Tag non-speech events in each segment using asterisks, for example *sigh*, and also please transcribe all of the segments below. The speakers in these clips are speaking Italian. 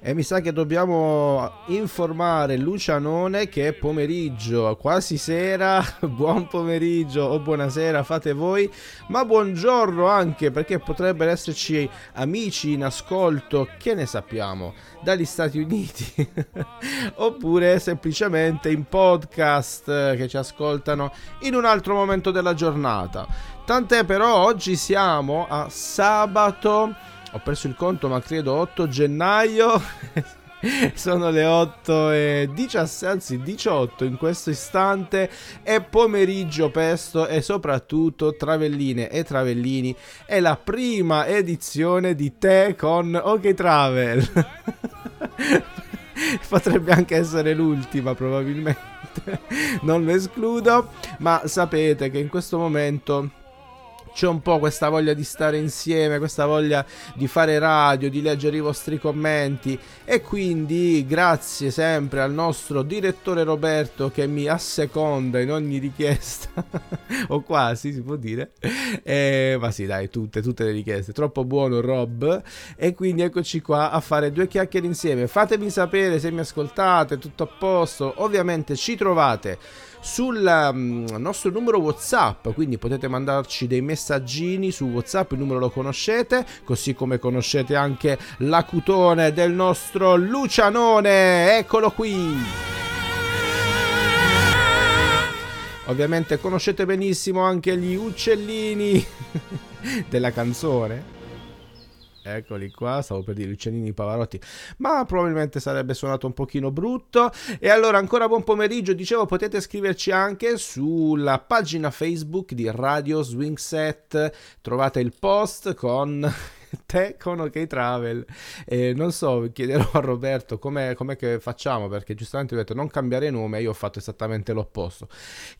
E mi sa che dobbiamo informare Lucianone che è pomeriggio, quasi sera, *laughs* buon pomeriggio o buonasera fate voi, ma buongiorno anche perché potrebbero esserci amici in ascolto, che ne sappiamo, dagli Stati Uniti, *laughs* oppure semplicemente in podcast che ci ascoltano in un altro momento della giornata. Tant'è però oggi siamo a sabato ho perso il conto ma credo 8 gennaio. *laughs* Sono le 8 e 17 anzi 18 in questo istante. È pomeriggio pesto e soprattutto travelline e travellini. È la prima edizione di te con OK Travel. *laughs* Potrebbe anche essere l'ultima probabilmente. Non lo escludo ma sapete che in questo momento c'è un po' questa voglia di stare insieme, questa voglia di fare radio, di leggere i vostri commenti. E quindi grazie sempre al nostro direttore Roberto che mi asseconda in ogni richiesta, *laughs* o quasi si può dire, eh, ma sì dai, tutte, tutte le richieste, troppo buono Rob. E quindi eccoci qua a fare due chiacchiere insieme, fatemi sapere se mi ascoltate, tutto a posto, ovviamente ci trovate sul um, nostro numero WhatsApp, quindi potete mandarci dei messaggini su WhatsApp, il numero lo conoscete, così come conoscete anche l'acutone del nostro Lucianone, eccolo qui. Ovviamente conoscete benissimo anche gli uccellini *laughs* della canzone. Eccoli qua, stavo per dire Lucianini Pavarotti, ma probabilmente sarebbe suonato un pochino brutto. E allora ancora buon pomeriggio, dicevo potete scriverci anche sulla pagina Facebook di Radio Swing Set, trovate il post con *laughs* te con OK Travel. E non so, chiederò a Roberto che facciamo perché giustamente ho detto non cambiare nome, io ho fatto esattamente l'opposto.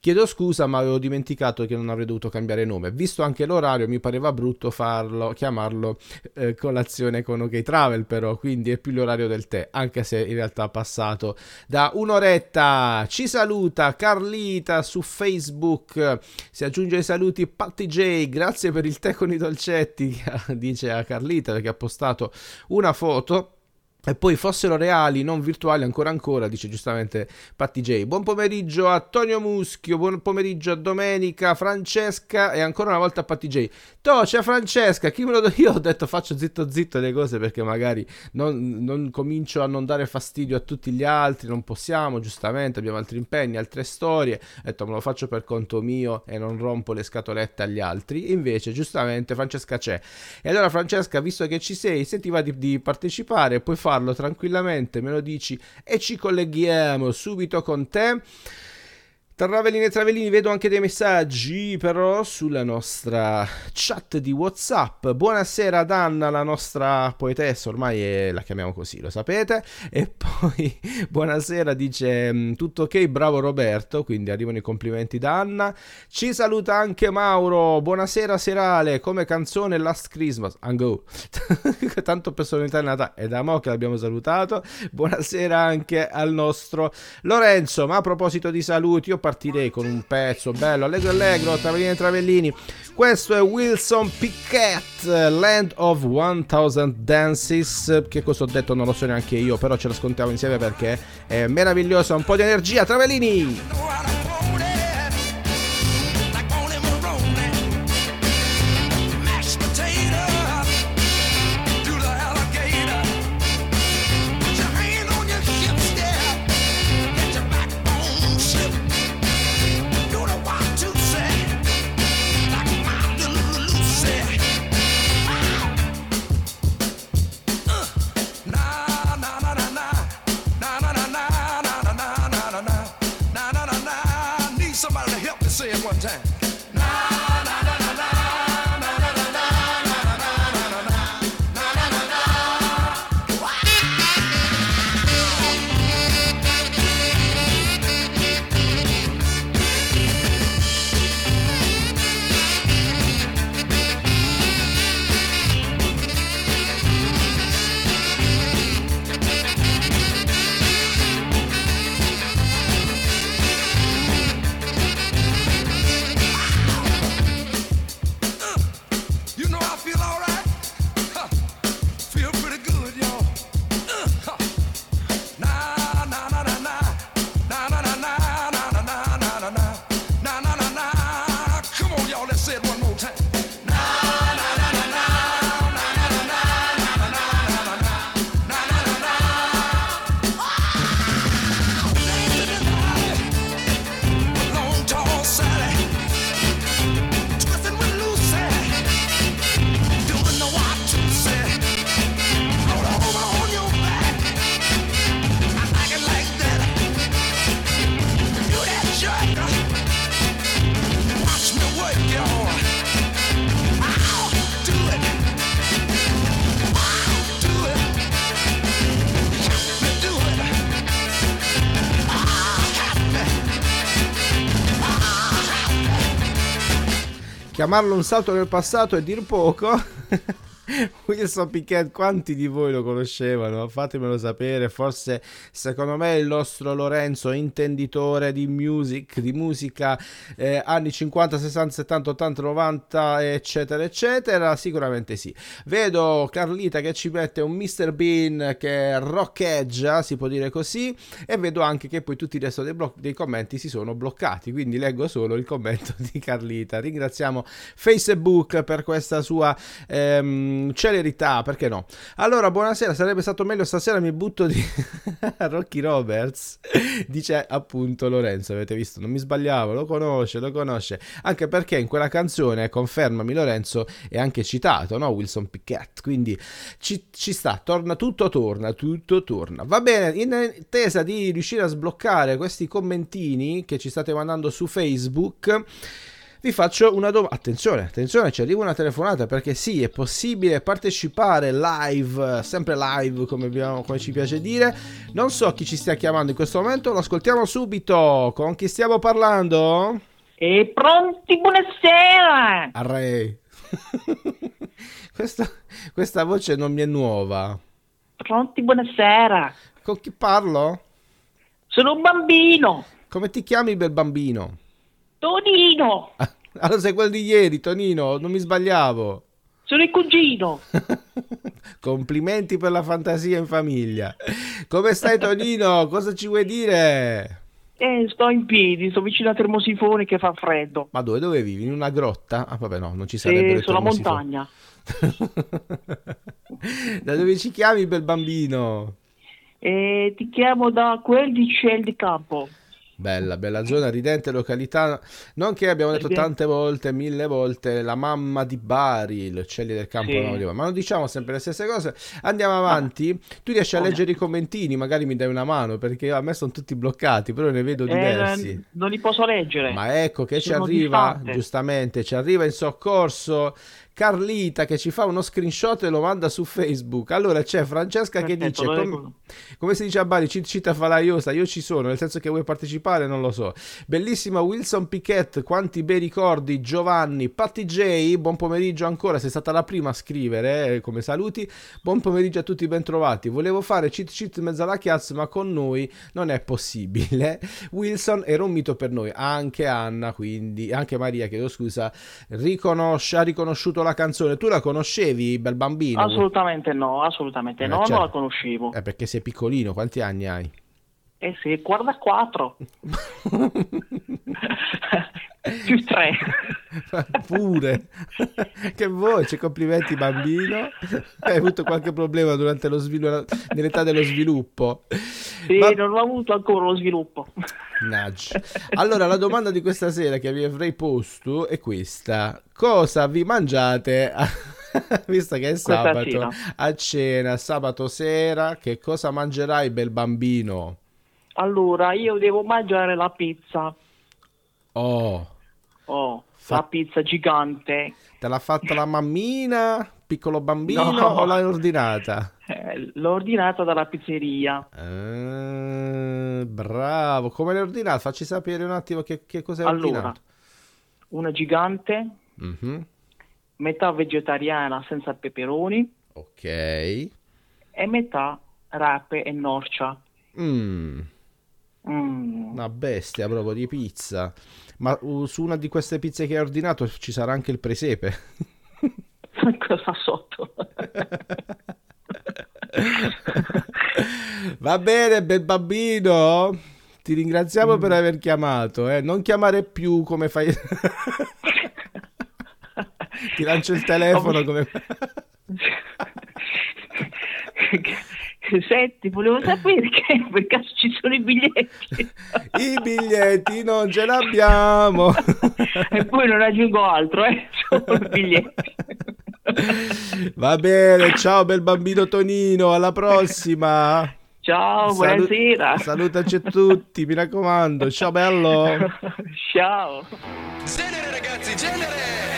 Chiedo scusa, ma avevo dimenticato che non avrei dovuto cambiare nome. Visto anche l'orario, mi pareva brutto farlo, chiamarlo eh, colazione con OK Travel, però quindi è più l'orario del tè, anche se in realtà è passato da un'oretta. Ci saluta Carlita su Facebook. Si aggiunge ai saluti Patti J, grazie per il tè con i dolcetti, *laughs* dice a Carlita perché ha postato una foto e poi fossero reali, non virtuali, ancora ancora, dice giustamente Patti J. Buon pomeriggio a Tonio Muschio, buon pomeriggio a Domenica, Francesca e ancora una volta a Patti J. To, c'è Francesca, chi me lo do io? Ho detto faccio zitto zitto le cose perché magari non, non, comincio a non dare fastidio a tutti gli altri, non possiamo, giustamente, abbiamo altri impegni, altre storie. Ho detto me lo faccio per conto mio e non rompo le scatolette agli altri. Invece, giustamente, Francesca c'è. E allora Francesca, visto che ci sei, se ti va di, di partecipare, puoi fare farlo tranquillamente, me lo dici e ci colleghiamo subito con te. Travelini e Travellini, vedo anche dei messaggi però sulla nostra chat di Whatsapp. Buonasera ad Anna, la nostra poetessa, ormai è, la chiamiamo così, lo sapete. E *laughs* poi buonasera, dice mm, tutto ok, bravo Roberto, quindi arrivano i complimenti da Anna. Ci saluta anche Mauro, buonasera serale, come canzone Last Christmas, and. *laughs* Tanto personalità nata, è da mo che l'abbiamo salutato. Buonasera anche al nostro Lorenzo, ma a proposito di saluti, io partirei con un pezzo bello, allegro allegro, Travellini e Travellini. Questo è Wilson Pickett, Land of 1000 Dances. Che cosa ho detto non lo so neanche io, però ce lo scontiamo insieme perché è meraviglioso. Un po' di energia, Travellini! Chiamarlo un salto nel passato è dir poco. *laughs* Wilson Piquet, quanti di voi lo conoscevano? Fatemelo sapere. Forse, secondo me, il nostro Lorenzo, intenditore di music, di musica eh, anni 50, 60, 70, 80, 90, eccetera, eccetera. Sicuramente sì. Vedo Carlita che ci mette un Mr. Bean che roccheggia, si può dire così. E vedo anche che poi tutti il resto dei, blo- dei commenti si sono bloccati. Quindi leggo solo il commento di Carlita. Ringraziamo Facebook per questa sua ehm, celerità, perché no? Allora, buonasera, sarebbe stato meglio stasera mi butto di *laughs* Rocky Roberts, dice appunto Lorenzo, avete visto, non mi sbagliavo, lo conosce, lo conosce, anche perché in quella canzone, confermami Lorenzo, è anche citato, no? Wilson Pickett, quindi ci, ci sta, torna, tutto torna, tutto torna. Va bene, in attesa di riuscire a sbloccare questi commentini che ci state mandando su Facebook, vi faccio una domanda. Attenzione, attenzione, ci arriva una telefonata perché sì, è possibile partecipare live, sempre live come, abbiamo, come ci piace dire. Non so chi ci stia chiamando in questo momento, lo ascoltiamo subito. Con chi stiamo parlando? E pronti, buonasera! Array. *laughs* questa, questa voce non mi è nuova. Pronti, buonasera! Con chi parlo? Sono un bambino! Come ti chiami, bel bambino? Tonino! *laughs* Allora sei quello di ieri, Tonino, non mi sbagliavo. Sono il cugino! *laughs* Complimenti per la fantasia in famiglia. Come stai, Tonino? *laughs* Cosa ci vuoi dire? Eh, sto in piedi, sto vicino a Termosifone che fa freddo. Ma dove, dove vivi? In una grotta? Ah, vabbè, no, non ci sarebbe. Sì, sulla montagna. da dove ci chiami, bel bambino? E ti chiamo da quel di Cel di Campo. Bella, bella zona, ridente località, non che abbiamo detto tante volte, mille volte, la mamma di Bari, il Celli del Campo, Sì. ma non diciamo sempre le stesse cose. Andiamo avanti, tu riesci a leggere i commentini, magari mi dai una mano, perché a me sono tutti bloccati, però ne vedo diversi. Eh, non li posso leggere. Ma ecco che ci Sono arriva, distante. giustamente, ci arriva in soccorso Carlita che ci fa uno screenshot e lo manda su Facebook. Allora c'è Francesca che Perfetto, dice, com- come si dice a Bari, ci cita falaiosa, io ci sono, nel senso che vuoi partecipare partecipare non lo so. Bellissima Wilson Piquet, quanti bei ricordi. Giovanni, Patti J, buon pomeriggio ancora, sei stata la prima a scrivere eh, come saluti. Buon pomeriggio a tutti, bentrovati. Volevo fare cheat cheat in mezzo alla chiazza, ma con noi non è possibile. *laughs* Wilson era un mito per noi, anche Anna, quindi, anche Maria, chiedo scusa, riconosce, ha riconosciuto la canzone. Tu la conoscevi, bel bambino? Assolutamente no, assolutamente Eh, no, certo. non la conoscevo. Eh, perché sei piccolino, quanti anni hai? Eh sì, guarda quattro. *laughs* Più tre. Pure. che voce, complimenti bambino. Hai avuto qualche problema durante lo sviluppo, nell'età dello sviluppo. Sì, Va- non ho avuto ancora lo sviluppo. Nudge. Allora, la domanda di questa sera che vi avrei posto è questa: cosa vi mangiate? a- *laughs* Visto che è sabato, sera. a cena, sabato sera, che cosa mangerai, bel bambino? Allora, io devo mangiare la pizza. Oh, Oh, Fa- la pizza gigante. te l'ha fatta la mammina, piccolo bambino, No. o l'hai ordinata? Eh, l'ho ordinata dalla pizzeria. Ah, bravo, come l'hai ordinato? Facci sapere un attimo che, che hai Allora, ordinato. una gigante, Mhm, metà vegetariana senza peperoni Ok. e metà rape e norcia. Mm, Mm. una bestia proprio di pizza. Ma uh, su una di queste pizze che hai ordinato ci sarà anche il presepe. *laughs* Cosa sotto? *laughs* *laughs* Va bene, bel bambino. Ti ringraziamo per aver chiamato. eh. Non chiamare più come fai. *laughs* Ti lancio il telefono come. *laughs* Senti, volevo sapere che per caso ci sono i biglietti I biglietti non ce l'abbiamo. e poi non aggiungo altro, eh? Solo i biglietti. Va bene, ciao bel bambino Tonino, alla prossima. Ciao, Salu- buonasera. salutaci a tutti, mi raccomando. Ciao bello. *laughs* Ciao. Genere ragazzi, genere!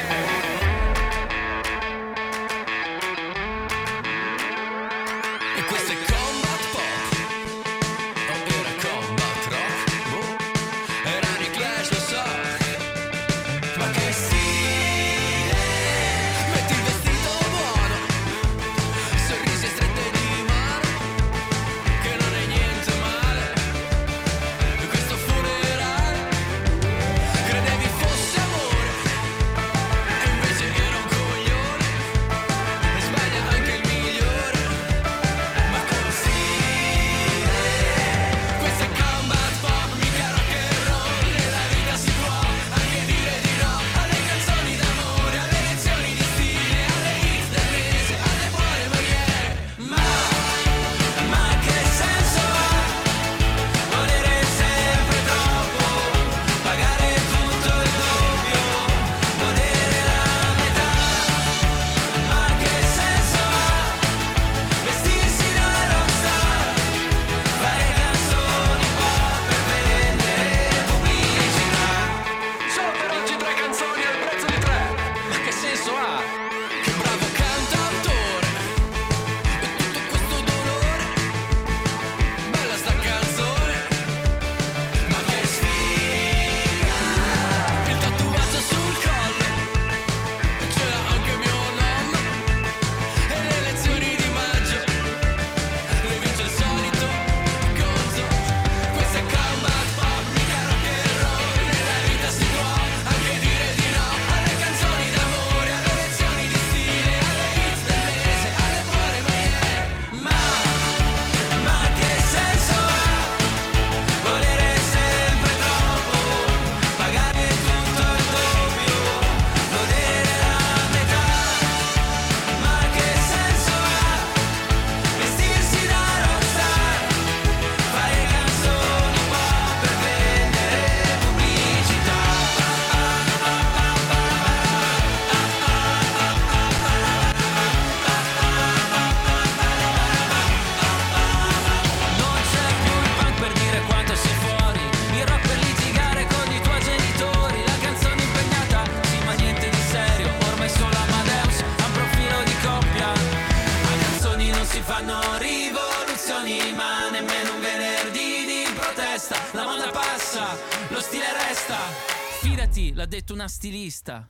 Una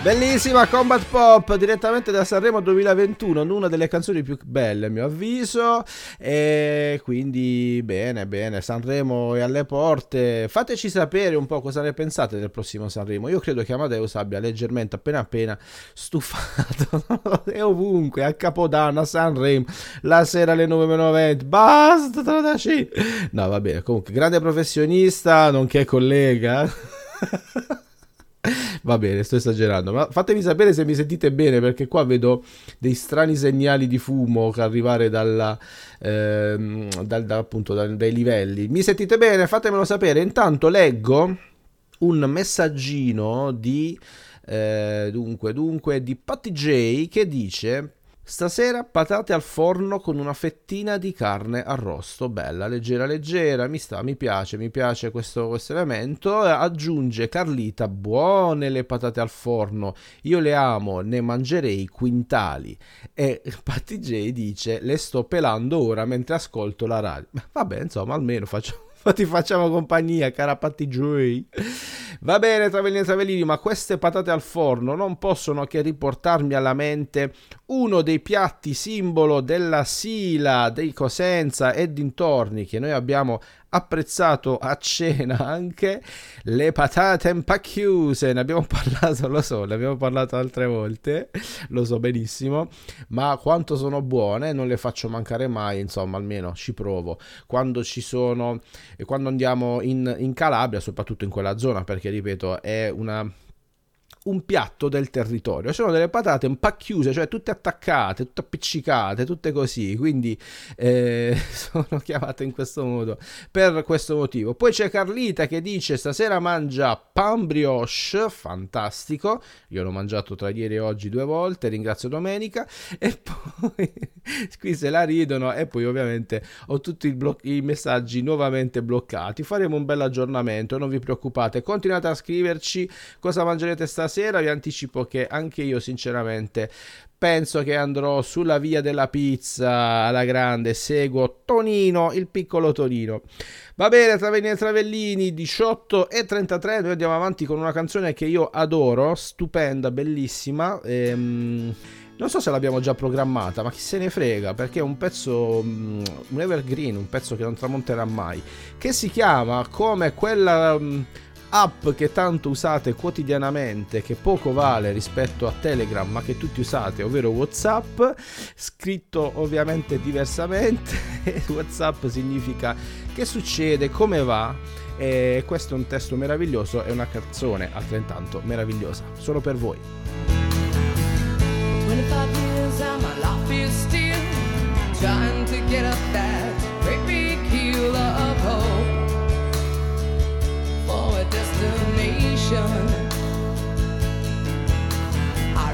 Bellissima Combat Pop direttamente da Sanremo 2021, una delle canzoni più belle a mio avviso. E quindi bene bene Sanremo è alle porte, fateci sapere un po' cosa ne pensate del prossimo Sanremo, io credo che Amadeus abbia leggermente appena appena stufato, è *laughs* ovunque, a Capodanno, a Sanremo, la sera alle 9.20, basta, tradaci. no va bene, comunque grande professionista nonché collega. *laughs* Va bene, sto esagerando, ma fatemi sapere se mi sentite bene perché qua vedo dei strani segnali di fumo arrivare dalla, ehm, dal, da, appunto, dal- dai livelli. Mi sentite bene? Fatemelo sapere. Intanto leggo un messaggino di eh, dunque, dunque di Patty J che dice Stasera patate al forno con una fettina di carne arrosto, bella, leggera, leggera, mi sta, mi piace, mi piace questo, questo elemento. Eh, Aggiunge Carlita, buone le patate al forno, io le amo, ne mangerei quintali. E Patty J dice, le sto pelando ora mentre ascolto la radio. Vabbè, insomma, almeno faccio... *laughs* Ti facciamo compagnia, cara Patty J. Va bene, travellini e travellini, ma queste patate al forno non possono che riportarmi alla mente uno dei piatti simbolo della Sila, dei Cosenza e dintorni che noi abbiamo apprezzato a cena anche le patate impacchiuse ne abbiamo parlato lo so ne abbiamo parlato altre volte lo so benissimo ma quanto sono buone non le faccio mancare mai insomma almeno ci provo. Quando ci sono e quando andiamo in, in Calabria soprattutto in quella zona perché ripeto è una un piatto del territorio. Sono delle patate un po' chiuse, cioè tutte attaccate, tutte appiccicate, tutte così. Quindi eh, *laughs* sono chiamate in questo modo per questo motivo. Poi c'è Carlita che dice: Stasera mangia pan brioche, fantastico. Io l'ho mangiato tra ieri e oggi due volte. Ringrazio Domenica. *laughs* E poi qui se la ridono. E poi, ovviamente, ho tutti blo- i messaggi nuovamente bloccati. Faremo un bel aggiornamento. Non vi preoccupate, continuate a scriverci cosa mangerete stasera. Vi anticipo che anche io, sinceramente, penso che andrò sulla via della pizza alla grande. Seguo Tonino, il piccolo Tonino. Va bene, Travellini e Travellini, 18 e 33. Noi andiamo avanti con una canzone che io adoro, stupenda, bellissima. Ehm, non so se l'abbiamo già programmata, ma chi se ne frega, perché è un pezzo, mm, un evergreen, un pezzo che non tramonterà mai, che si chiama come quella mm, app che tanto usate quotidianamente, che poco vale rispetto a Telegram, ma che tutti usate, ovvero WhatsApp, scritto ovviamente diversamente. *laughs* WhatsApp significa che succede, come va. E questo è un testo meraviglioso e una canzone altrettanto meravigliosa, solo per voi. 25 years I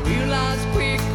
realized quickly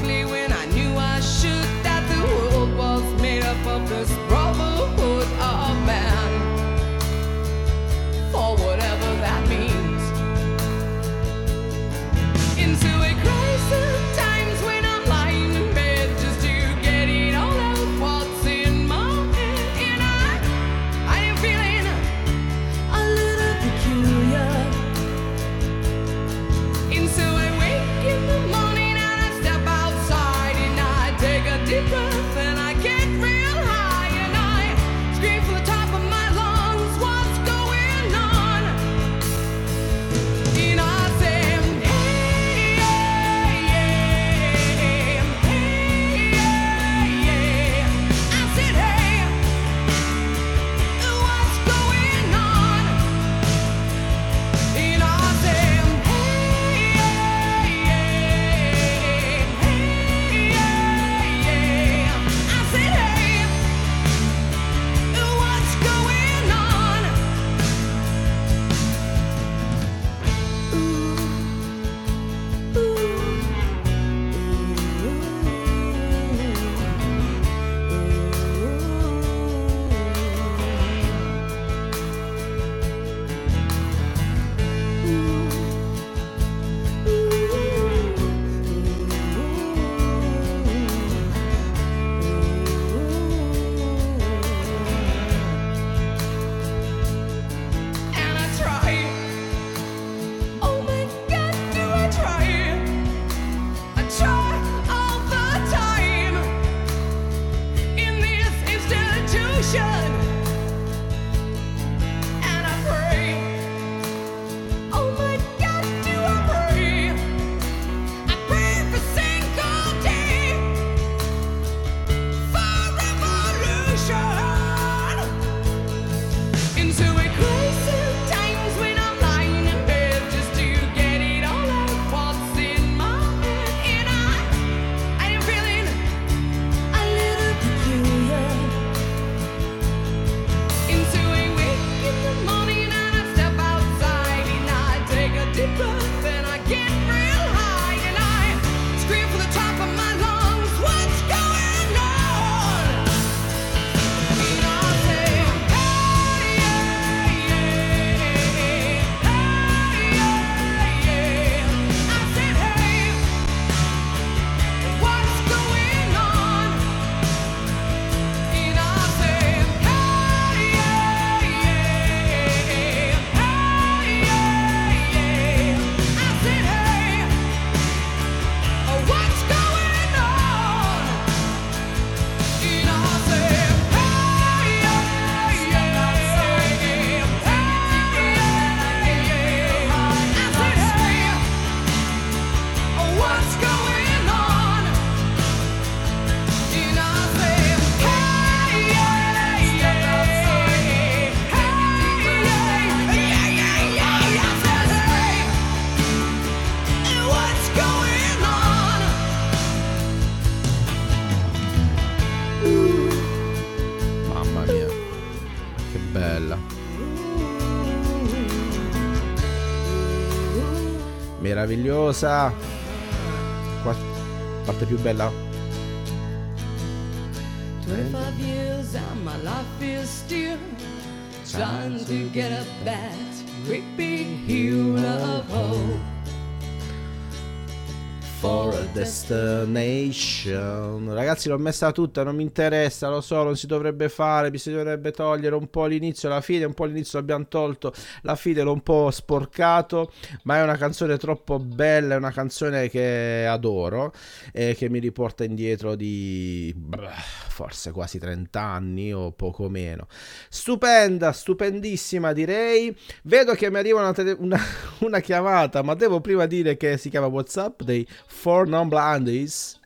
Meravigliosa. Qua, parte più bella. 25 years and my life is still trying to get up that great big hill of hope. For a destination. Ragazzi, l'ho messa tutta, non mi interessa, lo so, non si dovrebbe fare, bisognerebbe togliere un po' l'inizio la fine, un po' l'inizio l'abbiamo tolto, la fine l'ho un po' sporcato, ma è una canzone troppo bella, è una canzone che adoro e che mi riporta indietro di forse quasi 30 anni o poco meno. Stupenda, stupendissima direi. Vedo che mi arriva una, una- *laughs* una chiamata, ma devo prima dire che si chiama WhatsApp dei Four Non Blondies.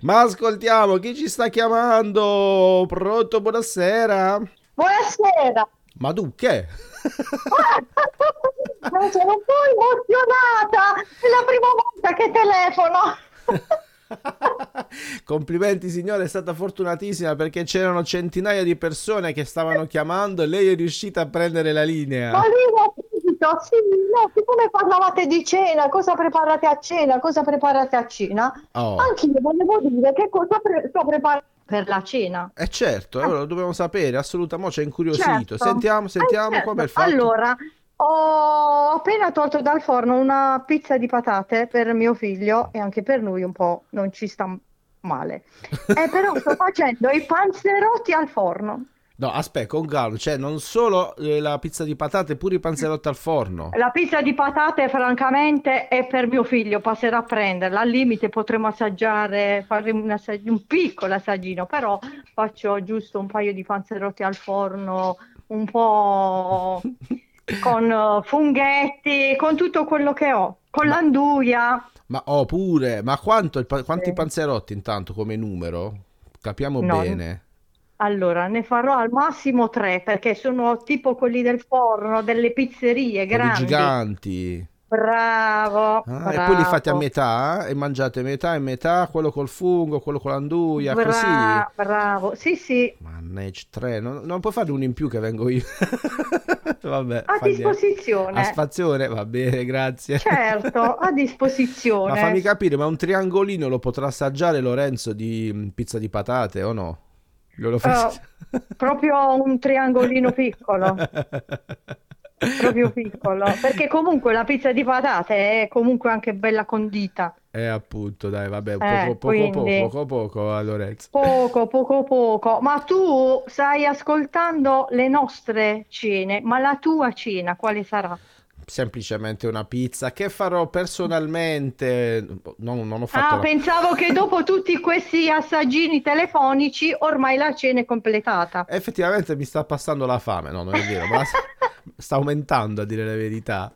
Ma ascoltiamo chi ci sta chiamando. Pronto, buonasera. Buonasera. Ma tu che? *laughs* Ma sono un po' emozionata. È la prima volta che telefono. *laughs* Complimenti signore, è stata fortunatissima perché c'erano centinaia di persone che stavano chiamando e lei è riuscita a prendere la linea. Ma lì capito, sì, no, siccome parlavate di cena, cosa preparate a cena, cosa preparate a cena, Oh. anche io volevo dire che cosa pre- sto preparando per la cena. Eh certo, eh, lo dobbiamo sapere, assolutamente, ci è incuriosito. Certo. Sentiamo, sentiamo Eh, certo. come è fatto. Allora, ho appena tolto dal forno una pizza di patate per mio figlio e anche per lui un po' non ci sta male. *laughs* Eh, però sto facendo i panzerotti al forno. No, aspetta, con calma, cioè non solo eh, la pizza di patate, pure i panzerotti al forno. La pizza di patate, francamente, è per mio figlio, passerà a prenderla. Al limite potremo assaggiare, fare un, assag- un piccolo assaggino, però faccio giusto un paio di panzerotti al forno, un po' *laughs* con eh, funghetti, con tutto quello che ho, con l'anduia. Ma oh, pure, ma quanto quanti Sì. panzerotti intanto come numero? Capiamo No, bene. Allora, ne farò al massimo tre, perché sono tipo quelli del forno, delle pizzerie Quelli grandi. giganti. Bravo, Ah, e poi li fate a bravo. metà e mangiate metà e metà, quello col fungo, quello con l'anduia, così. Bra- bravo, sì, sì, Mannaggia, tre, non, non puoi fare uno in più che vengo io. *laughs* Vabbè, a fa niente. disposizione. A spazione, va bene, grazie. Certo, a *laughs* disposizione. Ma fammi capire, ma un triangolino lo potrà assaggiare Lorenzo di mm, pizza di patate o no? Glielo Oh, *laughs* proprio un triangolino piccolo, proprio piccolo, perché comunque la pizza di patate è comunque anche bella condita. Eh, appunto, dai, vabbè, poco, Eh, poco, poco, poco, poco, a Lorenzo. Poco, poco, poco. Ma tu stai ascoltando le nostre cene, ma la tua cena quale sarà? Semplicemente una pizza che farò personalmente. Non, non ho fatto Ah, la- pensavo che dopo tutti questi assaggini telefonici ormai la cena è completata. Effettivamente mi sta passando la fame, no, non è vero, ma *laughs* sta aumentando a dire la verità.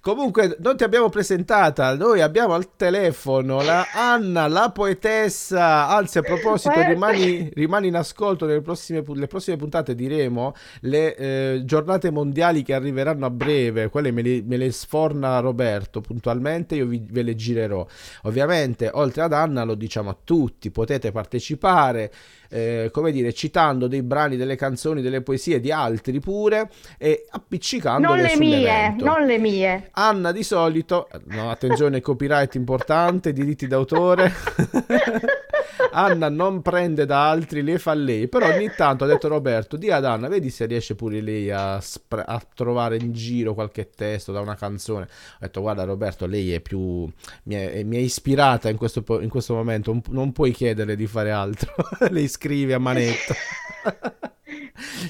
Comunque, non ti abbiamo presentata, noi abbiamo al telefono la Anna, la poetessa. Anzi, a proposito, rimani, rimani in ascolto nelle prossime, prossime puntate, diremo le eh, giornate mondiali che arriveranno a breve, quelle me le, me le sforna Roberto puntualmente, io vi- ve le girerò. Ovviamente, oltre ad Anna, lo diciamo a tutti, potete partecipare, eh, come dire, citando dei brani, delle canzoni, delle poesie di altri pure e appiccicandole Non le mie, sull'evento. non le mie. Anna di solito, no, attenzione, *laughs* copyright importante, diritti d'autore. *laughs* Anna non prende da altri, le fa lei. Però ogni tanto ha detto Roberto, di ad Anna, vedi se riesce pure lei a, spre- a trovare in giro qualche testo da una canzone. Ho detto, guarda Roberto, lei è più... mi è, mi è ispirata in questo, in questo momento, non, puoi chiederle di fare altro. *laughs* lei scrive a manetto.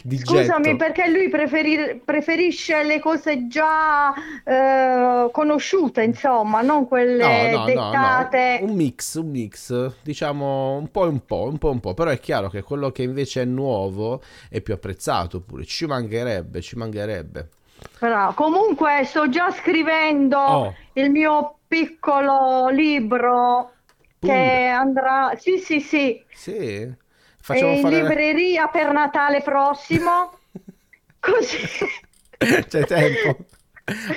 Di Scusami, getto. perché lui preferi- preferisce le cose già eh, conosciute, insomma, non quelle No, no, dettate. no, un mix, un mix, diciamo un po' e un po', un po' e un po', però è chiaro che quello che invece è nuovo è più apprezzato pure, ci mancherebbe, ci mancherebbe. Però, comunque sto già scrivendo Oh. il mio piccolo libro Pure. che andrà, sì, sì, sì, Sì, facciamo in fare... libreria per Natale prossimo. *laughs* Così, C'è tempo,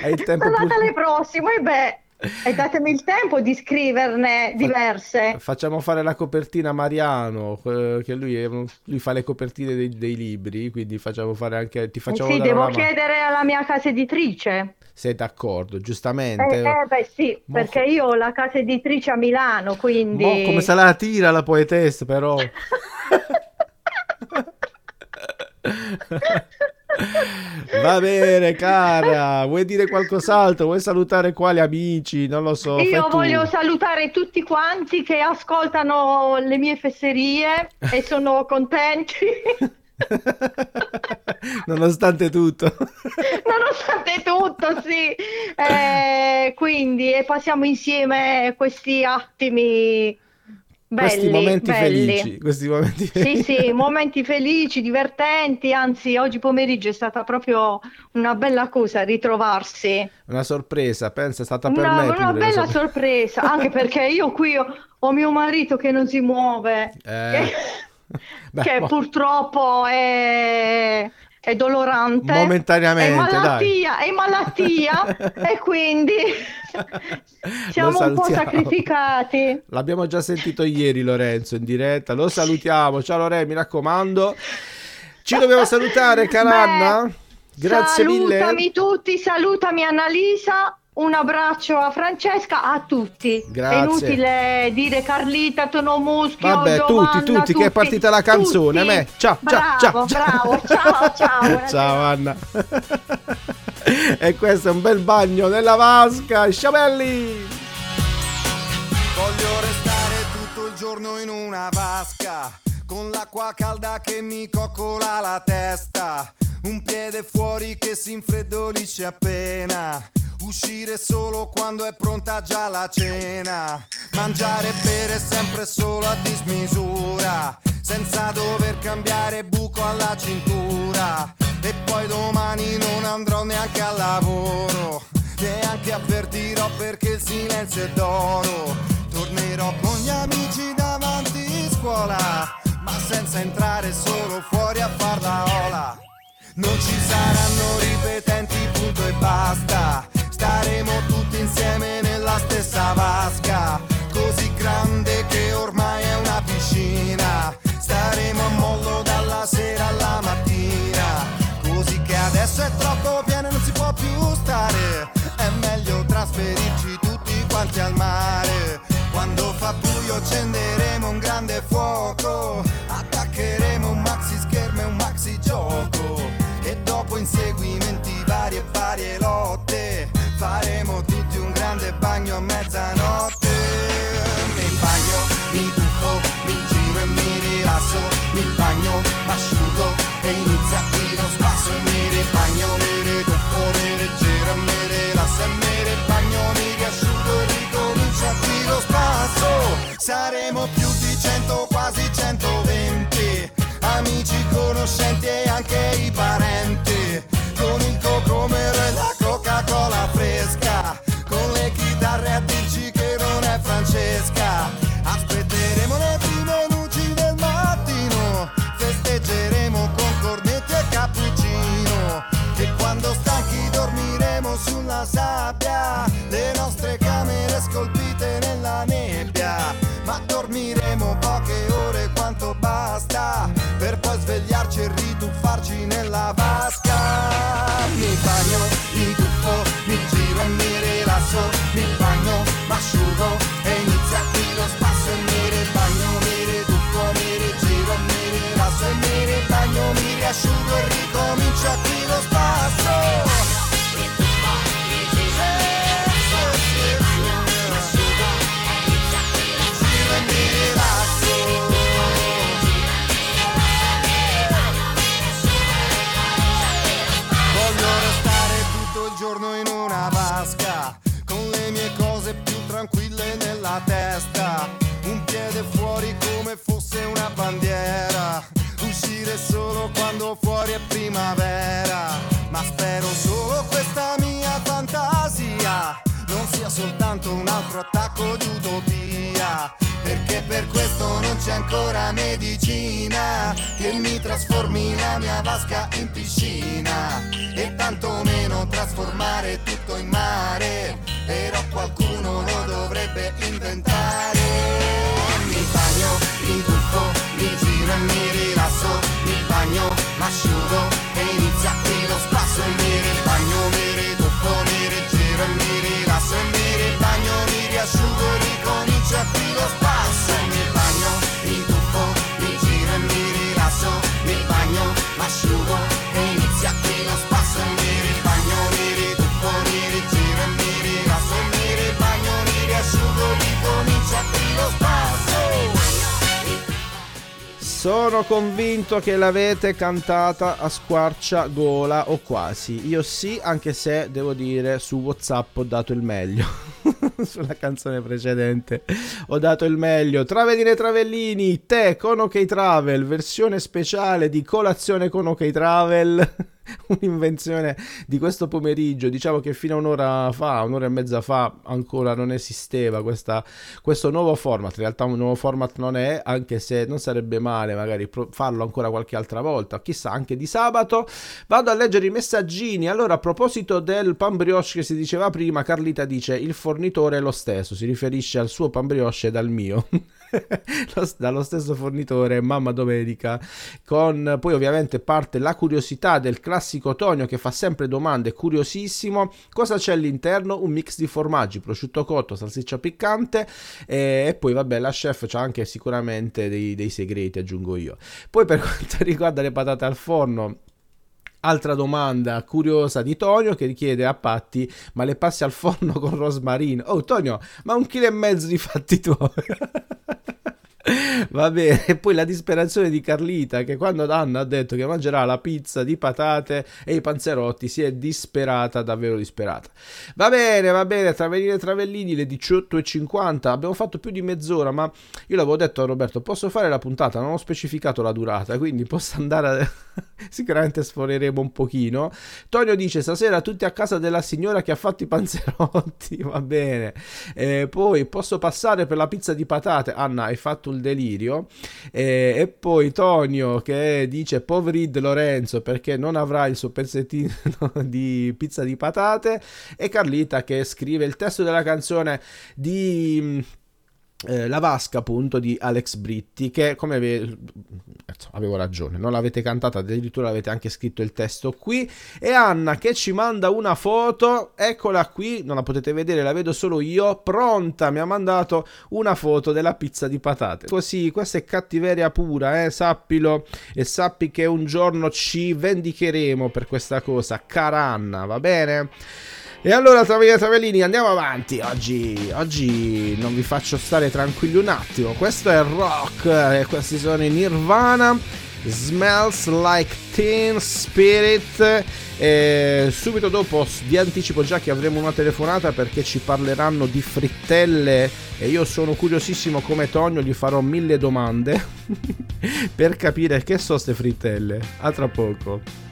hai il tempo per. Natale prossimo, e beh, e datemi il tempo di scriverne diverse. Facciamo fare la copertina a Mariano, eh, che lui, è lui fa le copertine dei, dei libri, quindi facciamo fare anche... Ti Eh facciamo sì, dare devo chiedere alla mia casa editrice. Sei d'accordo, giustamente. Eh, eh, beh sì, Mo- perché io ho la casa editrice a Milano, quindi... Mo come se la tira la poetessa, però. *laughs* Va bene, cara. Vuoi dire qualcos'altro? Vuoi salutare quali amici? Non lo so. Io tu. voglio salutare tutti quanti che ascoltano le mie fesserie e sono contenti, *laughs* *laughs* Nonostante tutto. *laughs* nonostante tutto, sì. Eh, quindi e passiamo insieme questi attimi belli, questi momenti belli. felici. Questi momenti Sì, felici. sì, *laughs* momenti felici, divertenti, anzi oggi pomeriggio è stata proprio una bella cosa ritrovarsi. Una sorpresa, pensa, è stata per Una, me una pure, bella so- sorpresa, anche perché io qui ho, ho mio marito che non si muove, Eh, *laughs* beh, che mo- purtroppo è, è dolorante, Momentaneamente, è dai. malattia, è malattia *laughs* e quindi *laughs* siamo un po' sacrificati. L'abbiamo già sentito ieri Lorenzo in diretta, lo salutiamo. Ciao Lore, mi raccomando. Ci dobbiamo salutare, cara Beh. Grazie Salutami mille. tutti, salutami Annalisa, un abbraccio a Francesca, a tutti. Grazie. È inutile dire Carlita, Tono Muschio, Vabbè, Giovanna, tutti, tutti, che è partita la canzone. tutti. me. Ciao, ciao, Bravo, ciao. bravo, ciao, ciao. *laughs* buonasera. Ciao Anna. *laughs* e questo è un bel bagno nella vasca, sciabelli. Voglio restare tutto il giorno in una vasca, con l'acqua calda che mi coccola la testa, un piede fuori che si infreddolisce appena, uscire solo quando è pronta già la cena, mangiare e bere sempre solo a dismisura, senza dover cambiare buco alla cintura, e poi domani non andrò neanche al lavoro. Neanche avvertirò perché il silenzio è d'oro. Tornerò con gli amici davanti scuola Ma senza entrare solo fuori a far la ola Non ci saranno ripetenti punto e basta. Staremo tutti insieme nella stessa vasca. Così grande che ormai è una piscina. Staremo a mollo dalla sera alla mattina. Così che adesso è troppo pieno e non si può più stare. È meglio trasferirci tutti quanti al mare. Quando fa buio accenderemo un grande fuoco inseguimenti vari e varie lotte. Faremo tutti un grande bagno a mezzanotte. Mi bagno, mi tuffo, mi giro e mi rilasso. Mi bagno, asciugo e inizia qui lo spasso. Mi ribagno, mi rituffo, mi rigiro, mi rilasso E mi ribagno, mi riasciugo e ricomincia qui lo spasso. Saremo più di cento, quasi 120 Amici, conoscenti e anche i parenti medicina che mi trasformi la mia vasca in piscina e tantomeno trasformare tutto in mare, però qualcuno lo dovrebbe inventare. Mi bagno, mi tuffo, mi giro e mi rilasso, mi bagno, m'asciugo e Sono convinto che l'avete cantata a squarciagola o quasi. Io sì, anche se devo dire su WhatsApp ho dato il meglio. *laughs* Sulla canzone precedente ho dato il meglio. Traveline Travellini, te con OK Travel, versione speciale di colazione con OK Travel. *laughs* *laughs* Un'invenzione di questo pomeriggio. Diciamo che fino a un'ora fa, un'ora e mezza fa, ancora non esisteva questa, questo nuovo format. In realtà un nuovo format non è, anche se non sarebbe male magari farlo ancora qualche altra volta. Chissà, anche di sabato. Vado a leggere i messaggini. Allora, a proposito del pan brioche che si diceva prima, Carlita dice il fornitore è lo stesso. Si riferisce al suo pan brioche e dal mio. *laughs* *laughs* Lo- dallo stesso fornitore Mamma Domenica con poi ovviamente parte la curiosità del classico Tonio che fa sempre domande curiosissimo cosa c'è all'interno un mix di formaggi prosciutto cotto salsiccia piccante e, e poi vabbè la chef c'ha anche sicuramente dei, dei segreti aggiungo io poi per *laughs* quanto riguarda le patate al forno Altra domanda curiosa di Tonio che chiede a Patti: Ma le passi al forno con rosmarino? Oh, Tonio, ma un chilo e mezzo di fatti tuoi. *laughs* Va bene, e poi la disperazione di Carlita che quando Anna ha detto che mangerà la pizza di patate e i panzerotti si è disperata, davvero disperata. Va bene, va bene, Travellini e Travellini, le 18.50, abbiamo fatto più di mezz'ora, ma io l'avevo detto a Roberto, posso fare la puntata, non ho specificato la durata, quindi posso andare a... *laughs* sicuramente sforeremo un pochino. Tonio dice, stasera tutti a casa della signora che ha fatto i panzerotti, *laughs* va bene. Eh, poi posso passare per la pizza di patate, Anna hai fatto il delirio. E, e poi Tonio che dice poverid Lorenzo perché non avrà il suo pezzettino *laughs* di pizza di patate? E Carlita che scrive il testo della canzone di eh, la vasca appunto di Alex Britti che come ave- avevo ragione non l'avete cantata addirittura avete anche scritto il testo qui. E Anna che ci manda una foto eccola qui non la potete vedere la vedo solo io pronta mi ha mandato una foto della pizza di patate. Così questa è cattiveria pura eh sappilo e sappi che un giorno ci vendicheremo per questa cosa cara Anna va bene e allora, Travellini Travellini, andiamo avanti. Oggi, oggi non vi faccio stare tranquilli un attimo. Questo è rock e questi sono i Nirvana. Smells like Teen Spirit. E subito dopo vi anticipo già che avremo una telefonata perché ci parleranno di frittelle e io sono curiosissimo come Tonio, gli farò mille domande *laughs* per capire che sono ste frittelle. A tra poco.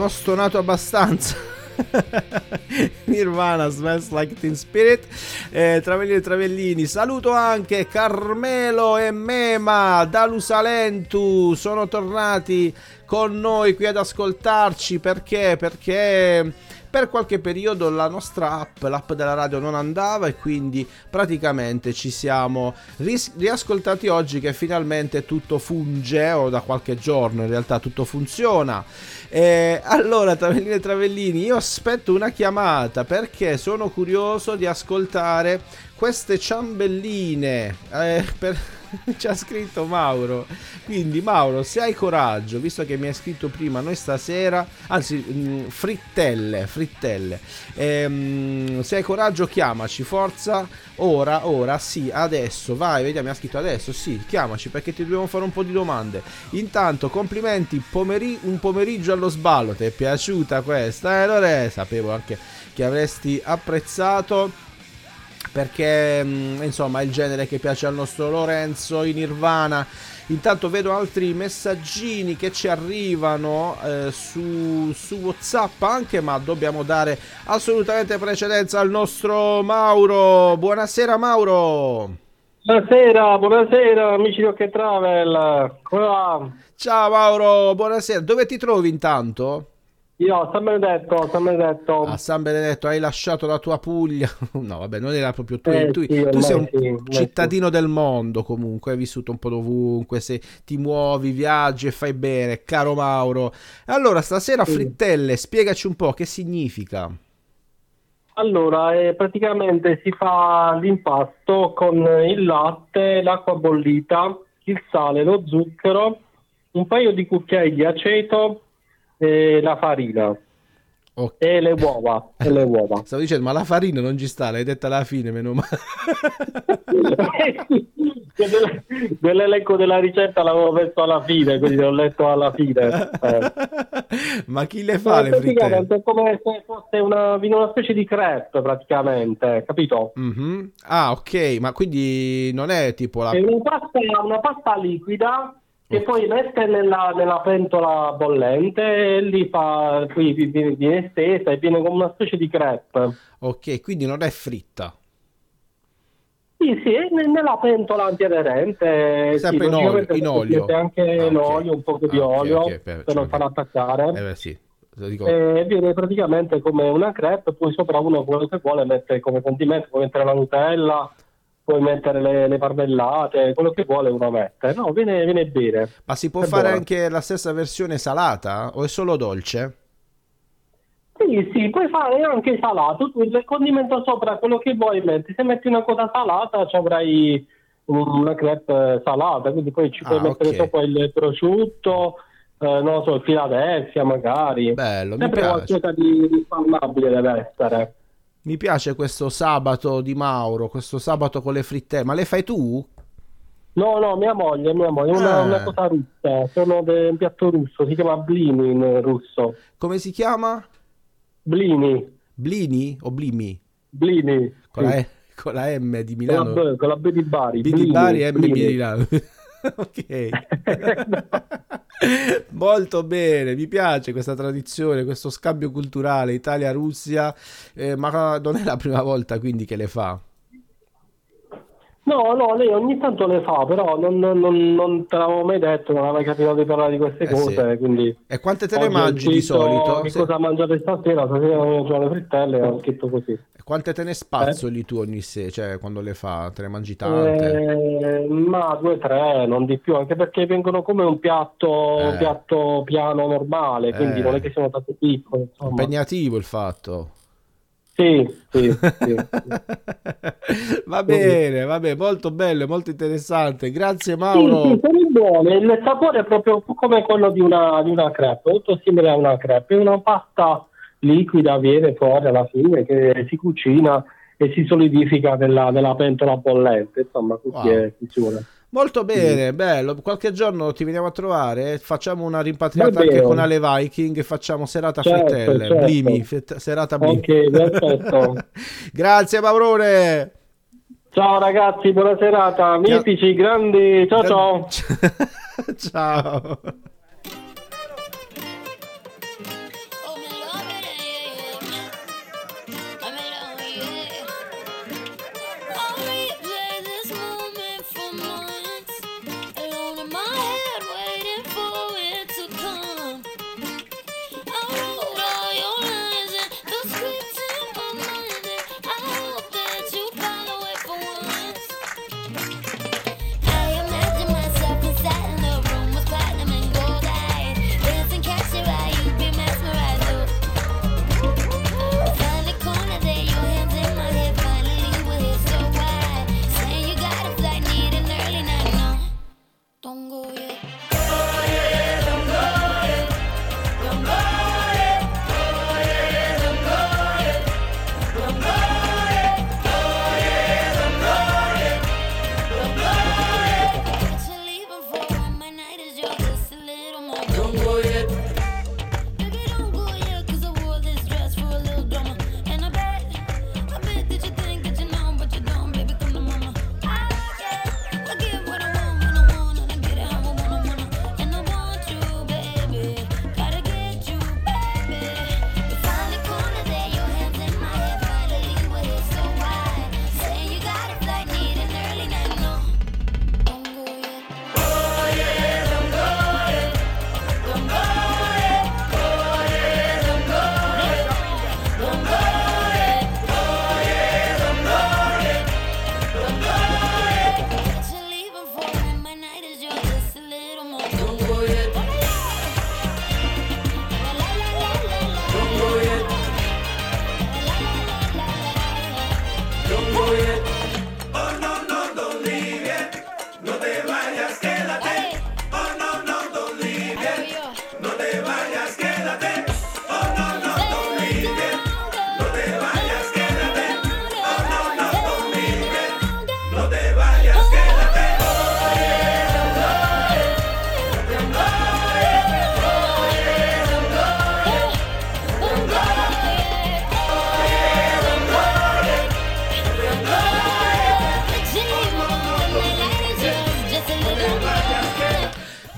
Abbiamo stonato abbastanza. *laughs* Nirvana Smells Like Teen Spirit. Eh, Travellini e Travellini saluto anche Carmelo e Mema da Lusalentu. Sono tornati con noi qui ad ascoltarci. Perché? Perché per qualche periodo la nostra app, l'app della radio non andava e quindi praticamente ci siamo ris- riascoltati oggi che finalmente tutto funge o da qualche giorno in realtà tutto funziona. Eh, allora, Travellini e Travellini, io aspetto una chiamata perché sono curioso di ascoltare queste ciambelline. Eh, per... *laughs* Ci ha scritto Mauro. Quindi, Mauro, se hai coraggio, visto che mi hai scritto prima, noi stasera, anzi, mh, frittelle, frittelle. Ehm, se hai coraggio, chiamaci, forza. Ora, ora, sì, adesso, vai, vediamo, mi ha scritto adesso, sì, chiamaci perché ti dobbiamo fare un po' di domande. Intanto, complimenti, pomeri- un pomeriggio allo sballo, ti è piaciuta questa? Eh, Lore, sapevo anche che avresti apprezzato perché mh, insomma è il genere che piace al nostro Lorenzo in Nirvana. Intanto vedo altri messaggini che ci arrivano eh, su, su WhatsApp anche, ma dobbiamo dare assolutamente precedenza al nostro Mauro. Buonasera Mauro. Buonasera, buonasera amici di OK Travel. Ciao Mauro, buonasera. Dove ti trovi intanto? Io a San Benedetto, San Benedetto. A San Benedetto hai lasciato la tua Puglia. *laughs* No, vabbè, non era proprio tu. Eh, tu, sì, tu sei un sì, cittadino del mondo comunque, hai vissuto un po' dovunque, se ti muovi, viaggi e fai bene, caro Mauro. Allora, stasera Sì. frittelle, spiegaci un po' che significa. Allora, eh, praticamente si fa l'impasto con il latte, l'acqua bollita, il sale, lo zucchero, un paio di cucchiai di aceto e la farina. E le uova. E le uova. *laughs* Stavo dicendo, ma la farina non ci sta, l'hai detta alla fine, meno male. *laughs* Quell'elenco della ricetta l'avevo messo alla fine, quindi l'ho letto alla fine. Eh. *laughs* ma chi le fa le frittelle? è come se fosse una, una specie di crepe, praticamente, capito? Mhm. Ah, ok, ma quindi non è tipo la... È una pasta, una pasta liquida che poi mette nella, nella pentola bollente e lì fa, qui vi- viene, viene stesa e viene come una specie di crepe. Ok, quindi non è fritta. Sì, sì, nella pentola antiaderente. Sempre sì, in olio, in olio. anche l'olio, un po' di Ah, olio ok, per- per non ci farla attaccare. Eh beh, sì. E viene praticamente come una crepe, poi sopra uno quello che vuole mette come condimento, può mettere la Nutella, puoi mettere le, le marmellate, quello che vuole uno mette. No, viene, viene bene. Ma si può È fare buono. anche la stessa versione salata o è solo dolce? Sì, sì, puoi fare anche salato, tu il condimento sopra quello che vuoi metti. Se metti una cosa salata ci avrai una crepe salata, quindi poi ci puoi Ah, mettere ok. sopra il prosciutto, eh, non lo so, il Philadelphia magari. Bello, mi Sempre piace. qualcosa di, di spalmabile deve essere. Mi piace questo sabato di Mauro, questo sabato con le frittelle. Ma le fai tu? No, no, mia moglie, mia moglie, una, Ah. una cosa russa, sono de- un piatto russo, si chiama blini in russo. Come si chiama? Blini, Blini o Blimi? blini. Con, la, sì. E- con la M di Con la, Milano. B, con la B di Bari. B di blini, Bari e M di blini. Milano. *laughs* ok. *laughs* Molto bene, mi piace questa tradizione, questo scambio culturale Italia-Russia, eh, ma non è la prima volta quindi che le fa. No, no, lei ogni tanto le fa, però non, non- non- te l'avevo mai detto, non avevo mai capito di parlare di queste Eh, cose, sì. quindi... E quante te ne ho mangi di solito? Che Se- cosa mangiate stasera? Stasera mangio le frittelle, ho scritto così. Quante te ne spazzoli tu ogni sera, cioè quando le fa? Te ne mangi tante? Eh, ma due, tre, non di più, anche perché vengono come un piatto, Eh. un piatto piano normale, quindi Eh. non è che siano tanto piccoli. Impegnativo il fatto. Sì, sì, sì. *laughs* Va bene, va bene, molto bello, molto interessante. Grazie Sì, Mauro. sì, sono buone. Il sapore è proprio come quello di una, di una crepe, molto simile a una crepe. È una pasta liquida, viene fuori alla fine, che si cucina e si solidifica nella, nella pentola bollente. Insomma, così Wow. è, funziona. Molto bene, bello. Qualche giorno ti veniamo a trovare, facciamo una rimpatriata anche con Ale Viking e facciamo serata Certo, frittelle, certo. blimi, fett- serata blimi. Ok, perfetto. *laughs* Grazie Maurone. Ciao ragazzi, buona serata, mitici, grandi, ciao ciao. *laughs* Ciao.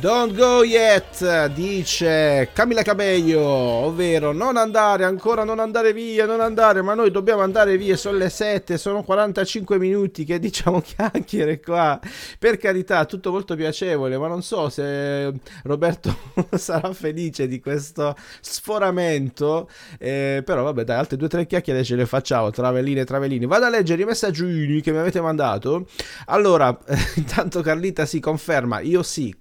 Don't go yet, dice Camilla Cabello, ovvero non andare, ancora non andare via, non andare, ma noi dobbiamo andare via, sono le 7, sono 45 minuti che diciamo *laughs* chiacchiere qua. Per carità, tutto molto piacevole, ma non so se Roberto *laughs* sarà felice di questo sforamento, eh, però vabbè dai, altre due o tre chiacchiere ce le facciamo, travelline e travellini. Vado a leggere i messaggini che mi avete mandato. Allora, *laughs* intanto Carlita si conferma, io sì,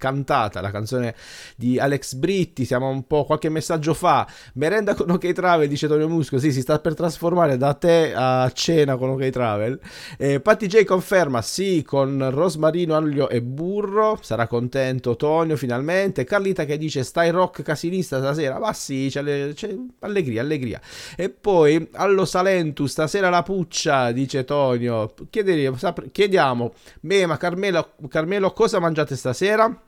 cantata la canzone di Alex Britti, siamo un po' qualche messaggio fa, merenda con OK Travel, dice Tonio Musco, sì, si sta per trasformare da te a cena con OK Travel. Eh, Patti J conferma, sì, con rosmarino, aglio e burro, sarà contento Tonio finalmente. Carlita che dice, stai rock casinista stasera, ma sì, c'è, le- c'è allegria, allegria. E poi, allo Salentu, stasera la puccia, dice Tonio, chiederemo, sap- chiediamo, me, ma Carmelo, Carmelo cosa mangiate stasera?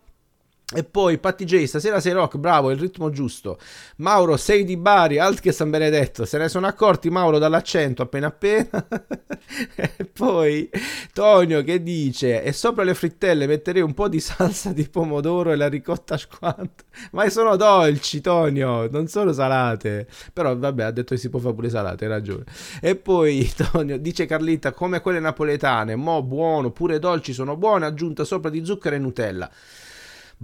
E poi Patti J, stasera sei rock, bravo, il ritmo giusto. Mauro, sei di Bari, alt che San Benedetto. Se ne sono accorti Mauro dall'accento appena appena. *laughs* e poi Tonio che dice, e sopra le frittelle metterei un po' di salsa di pomodoro e la ricotta squanta. Ma sono dolci, Tonio, non sono salate. Però vabbè, ha detto che si può fare pure salate, hai ragione. E poi *laughs* Tonio, dice Carlita, come quelle napoletane, mo buono, pure dolci sono buone, aggiunta sopra di zucchero e Nutella.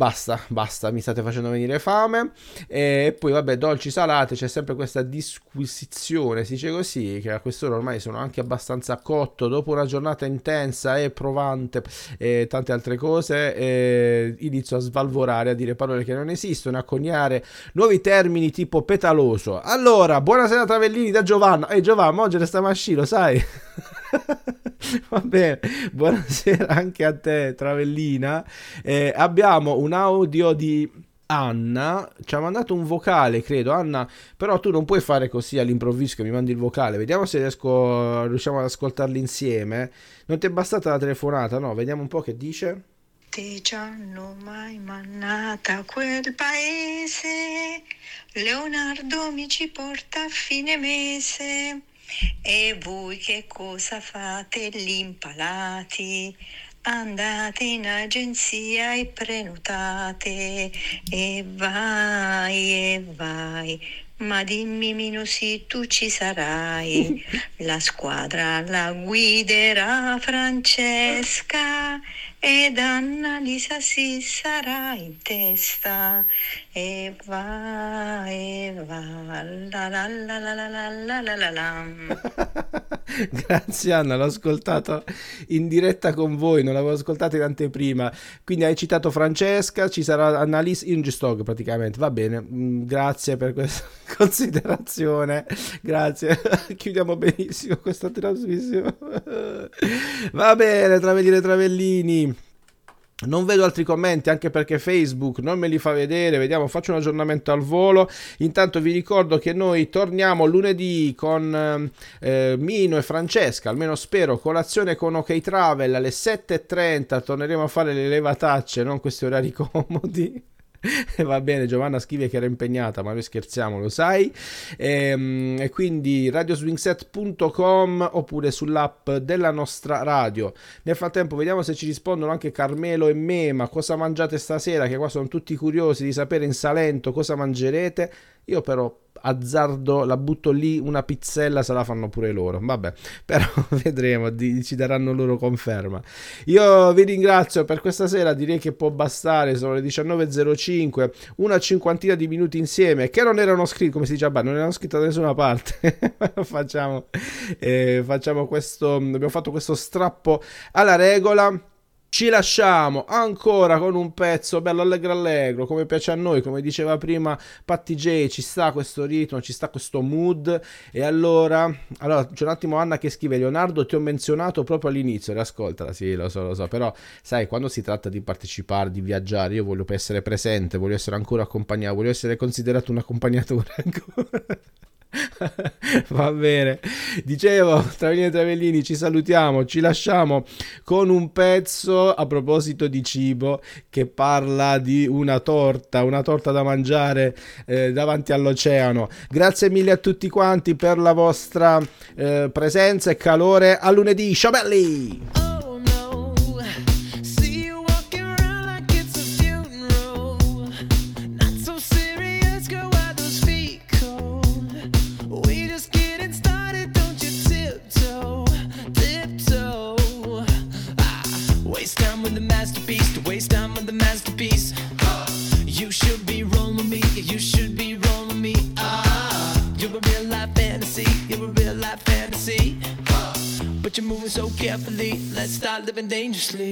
Basta, basta, mi state facendo venire fame. E poi, vabbè, dolci salate, c'è sempre questa disquisizione, si dice così, che a quest'ora ormai sono anche abbastanza cotto. Dopo una giornata intensa e provante e tante altre cose, e inizio a svalvolare, a dire parole che non esistono, a coniare nuovi termini tipo petaloso. Allora, buonasera Travellini da Giovanna. Ehi Giovanna, oggi resta mascino, sai? *laughs* Va bene, buonasera anche a te, Travellina. Eh, abbiamo un audio di Anna, ci ha mandato un vocale, credo. Anna, però tu non puoi fare così all'improvviso che mi mandi il vocale. Vediamo se riesco, riusciamo ad ascoltarli insieme. Non ti è bastata la telefonata, no? Vediamo un po' che dice. Te ci hanno mai mannata quel paese, Leonardo mi ci porta a fine mese. E voi che cosa fate lì impalati? Andate in agenzia e prenotate e vai e vai. Ma dimmi Mino sì, tu ci sarai. *laughs* La squadra la guiderà Francesca ed Annalisa si sarà in testa. E va e va la la la la la la la la la. *laughs* Grazie Anna, l'ho ascoltato in diretta con voi, non l'avevo ascoltato in anteprima. Quindi hai citato Francesca, ci sarà Annalisa Ingestog praticamente. Va bene, mm, grazie per questa *laughs* considerazione. Grazie, *laughs* chiudiamo benissimo questa trasmissione. Va bene, Travellini e Travellini. Non vedo altri commenti anche perché Facebook non me li fa vedere. Vediamo, faccio un aggiornamento al volo. Intanto vi ricordo che noi torniamo lunedì con eh, Mino e Francesca, almeno spero, colazione con OK Travel alle 7.30. Torneremo a fare le levatacce, non questi orari *laughs* comodi. *laughs* Va bene, Giovanna scrive che era impegnata, ma noi scherziamo, lo sai. E, e quindi radioswingset.com oppure sull'app della nostra radio. Nel frattempo, vediamo se ci rispondono anche Carmelo e me. Ma cosa mangiate stasera? Che qua sono tutti curiosi di sapere in Salento cosa mangerete. Io però azzardo, la butto lì una pizzella, se la fanno pure loro. Vabbè, *laughs* però *laughs* vedremo, di, ci daranno loro conferma. Io vi ringrazio per questa sera, direi che può bastare, sono le 19.05, una cinquantina di minuti insieme, che non erano scritti, come si dice, non erano scritti da nessuna parte. *laughs* facciamo, eh, facciamo questo, abbiamo fatto questo strappo alla regola. Ci lasciamo ancora con un pezzo bello allegro allegro, come piace a noi, come diceva prima Patti J, ci sta questo ritmo, ci sta questo mood. E allora, allora c'è un attimo Anna che scrive, Leonardo ti ho menzionato proprio all'inizio, riascoltala, sì lo so, lo so, però sai, quando si tratta di partecipare, di viaggiare, io voglio essere presente, voglio essere ancora accompagnato, voglio essere considerato un accompagnatore *laughs* ancora. *laughs* Va bene, dicevo, Travellini e Travellini, ci salutiamo, ci lasciamo con un pezzo a proposito di cibo che parla di una torta, una torta da mangiare eh, davanti all'oceano. Grazie mille a tutti quanti per la vostra eh, presenza e calore. A lunedì, ciao belli! sleep.